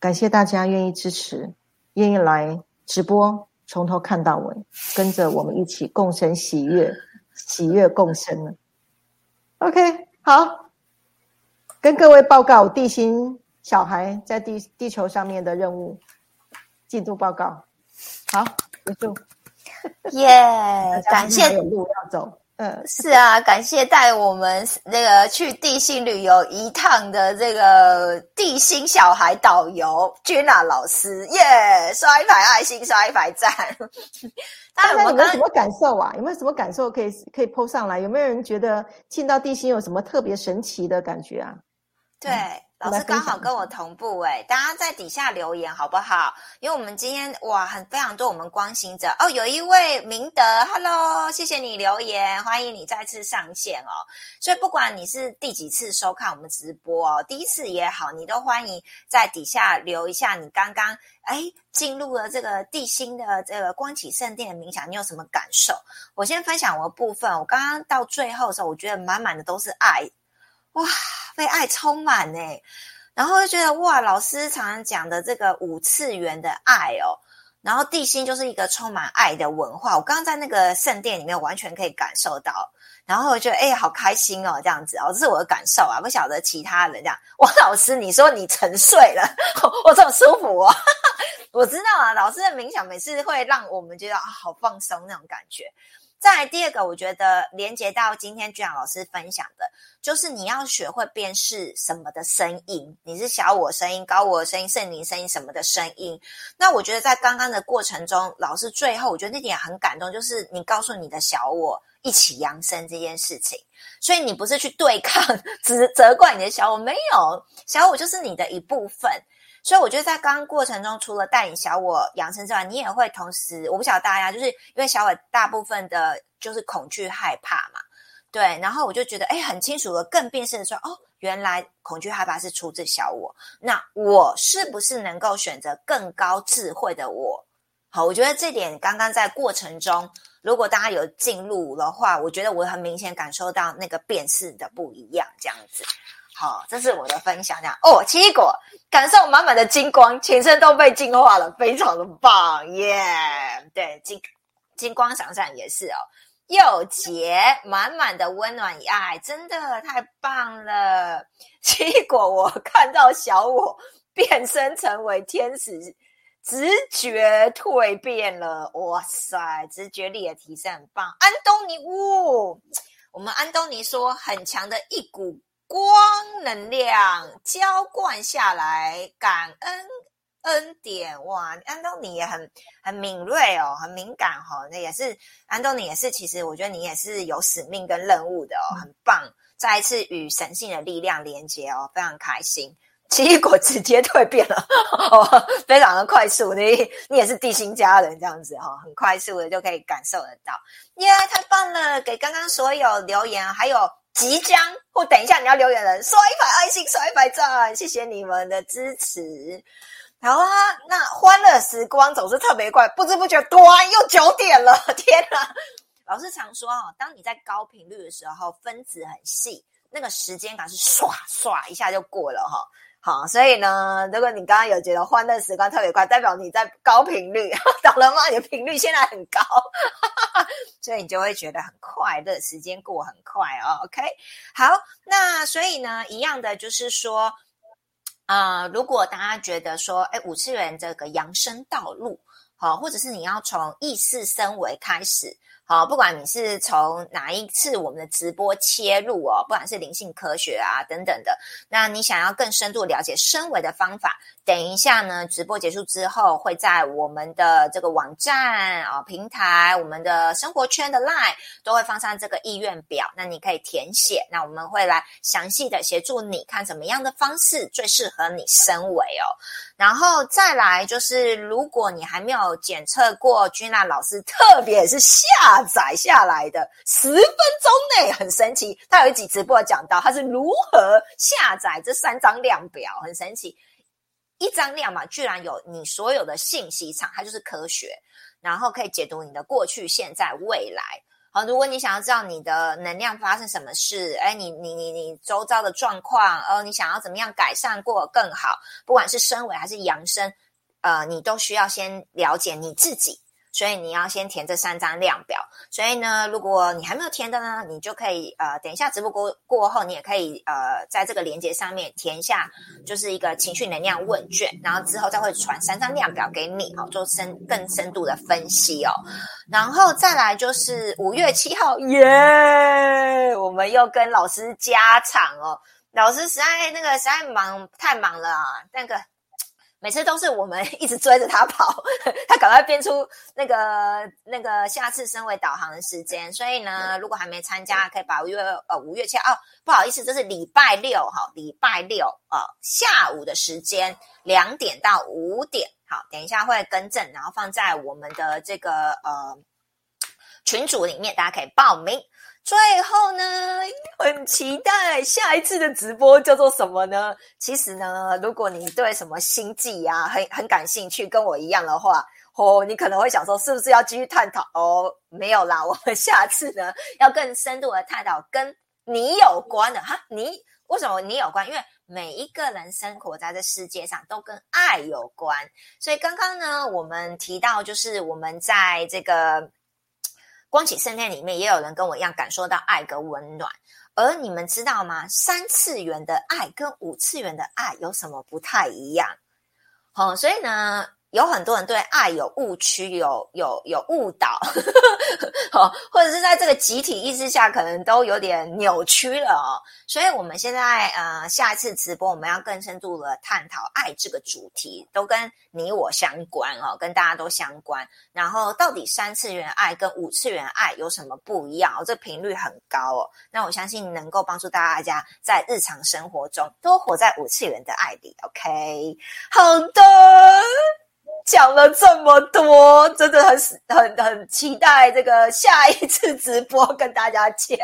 感谢大家愿意支持，愿意来直播，从头看到尾，跟着我们一起共生喜悦，喜悦共生了。OK，好，跟各位报告地心。小孩在地地球上面的任务进度报告，好结束。耶，感谢有路要走。嗯，是啊，感谢带我们那个去地心旅游一趟的这个地心小孩导游君娜老师。耶，刷一排爱心，刷一排赞。大家有没有什么感受啊？有没有什么感受可以可以 po 上来？有没有人觉得进到地心有什么特别神奇的感觉啊？对。老师刚好跟我同步哎，大家在底下留言好不好？因为我们今天哇，很非常多我们光行者哦，有一位明德，Hello，谢谢你留言，欢迎你再次上线哦。所以不管你是第几次收看我们直播哦，第一次也好，你都欢迎在底下留一下你刚刚哎进入了这个地心的这个光启圣殿的冥想，你有什么感受？我先分享我的部分，我刚刚到最后的时候，我觉得满满的都是爱。哇，被爱充满呢，然后就觉得哇，老师常常讲的这个五次元的爱哦，然后地心就是一个充满爱的文化。我刚刚在那个圣殿里面完全可以感受到，然后我觉得哎，好开心哦，这样子哦，这是我的感受啊，不晓得其他人这样。王老师，你说你沉睡了，我这么舒服哦，我知道啊，老师的冥想每次会让我们觉得啊，好放松那种感觉。再来第二个，我觉得连接到今天居阳老师分享的，就是你要学会辨识什么的声音，你是小我声音、高我声音、圣灵声音什么的声音。那我觉得在刚刚的过程中，老师最后我觉得那点很感动，就是你告诉你的小我一起扬声这件事情。所以你不是去对抗、责责怪你的小我，没有，小我就是你的一部分。所以我觉得在刚刚过程中，除了带领小我养生之外，你也会同时，我不晓得大家，就是因为小我大部分的就是恐惧害怕嘛，对，然后我就觉得，哎，很清楚的，更辨识的说，哦，原来恐惧害怕是出自小我，那我是不是能够选择更高智慧的我？好，我觉得这点刚刚在过程中，如果大家有进入的话，我觉得我很明显感受到那个辨识的不一样，这样子。好，这是我的分享。这样哦，奇异果感受满满的金光，全身都被净化了，非常的棒耶！对，金金光闪闪也是哦，又洁满满的温暖与爱，真的太棒了。奇异果，我看到小我变身成为天使，直觉蜕变了，哇塞，直觉力的提升很棒。安东尼，呜，我们安东尼说很强的一股。光能量浇灌下来，感恩恩典哇！安东尼也很很敏锐哦，很敏感哈。那也是安东尼也是，其实我觉得你也是有使命跟任务的哦，很棒！再一次与神性的力量连接哦，非常开心。奇异果直接蜕变了哦，非常的快速。你你也是地心家人这样子哈，很快速的就可以感受得到。耶，太棒了！给刚刚所有留言还有。即将或等一下你要留言人刷一排爱心刷一排赞，谢谢你们的支持。好啊，那欢乐时光总是特别快，不知不觉端又九点了，天哪！老师常说啊，当你在高频率的时候，分子很细，那个时间感是唰唰一下就过了哈。好，所以呢，如果你刚刚有觉得欢乐时光特别快，代表你在高频率，懂了吗？你的频率现在很高，哈哈哈所以你就会觉得很快乐，时间过很快哦。OK，好，那所以呢，一样的就是说，啊，如果大家觉得说，哎，五次元这个扬升道路，好，或者是你要从意识升维开始。哦，不管你是从哪一次我们的直播切入哦，不管是灵性科学啊等等的，那你想要更深度了解升维的方法，等一下呢，直播结束之后会在我们的这个网站啊平台，我们的生活圈的 line 都会放上这个意愿表，那你可以填写，那我们会来详细的协助你看怎么样的方式最适合你升维哦。然后再来就是，如果你还没有检测过君娜老师，特别是下载下来的十分钟内很神奇，他有一集直播讲到他是如何下载这三张量表，很神奇。一张量嘛，居然有你所有的信息场，它就是科学，然后可以解读你的过去、现在、未来。好，如果你想要知道你的能量发生什么事，哎，你你你你周遭的状况，哦，你想要怎么样改善过更好，不管是升维还是扬升，呃，你都需要先了解你自己。所以你要先填这三张量表。所以呢，如果你还没有填的呢，你就可以呃，等一下直播过过后，你也可以呃，在这个链接上面填一下，就是一个情绪能量问卷，然后之后再会传三张量表给你，哦，做深更深度的分析哦。然后再来就是五月七号，耶，我们又跟老师加场哦。老师实在那个实在忙太忙了啊，那个。每次都是我们 一直追着他跑，他赶快编出那个那个下次升为导航的时间。所以呢，如果还没参加，可以把五月呃五月七哦，不好意思，这是礼拜六哈，礼拜六啊下午的时间两点到五点。好，等一下会更正，然后放在我们的这个呃群组里面，大家可以报名。最后呢，很期待下一次的直播叫做什么呢？其实呢，如果你对什么星际呀很很感兴趣，跟我一样的话，哦，你可能会想说，是不是要继续探讨？哦，没有啦，我们下次呢要更深度的探讨跟你有关的哈。你为什么你有关？因为每一个人生活在这世界上都跟爱有关，所以刚刚呢，我们提到就是我们在这个。光启圣殿里面也有人跟我一样感受到爱跟温暖，而你们知道吗？三次元的爱跟五次元的爱有什么不太一样？好，所以呢。有很多人对爱有误区，有有有误导，好，或者是在这个集体意识下，可能都有点扭曲了哦。所以，我们现在呃，下一次直播，我们要更深度的探讨爱这个主题，都跟你我相关哦，跟大家都相关。然后，到底三次元爱跟五次元爱有什么不一样？哦，这频率很高哦。那我相信能够帮助大家在日常生活中都活在五次元的爱里。OK，好的。讲了这么多，真的很很很期待这个下一次直播跟大家见。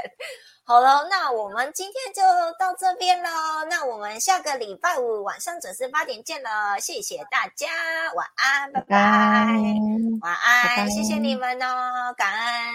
好了，那我们今天就到这边喽。那我们下个礼拜五晚上准时八点见了。谢谢大家，晚安，拜拜，晚安，谢谢你们哦，感恩。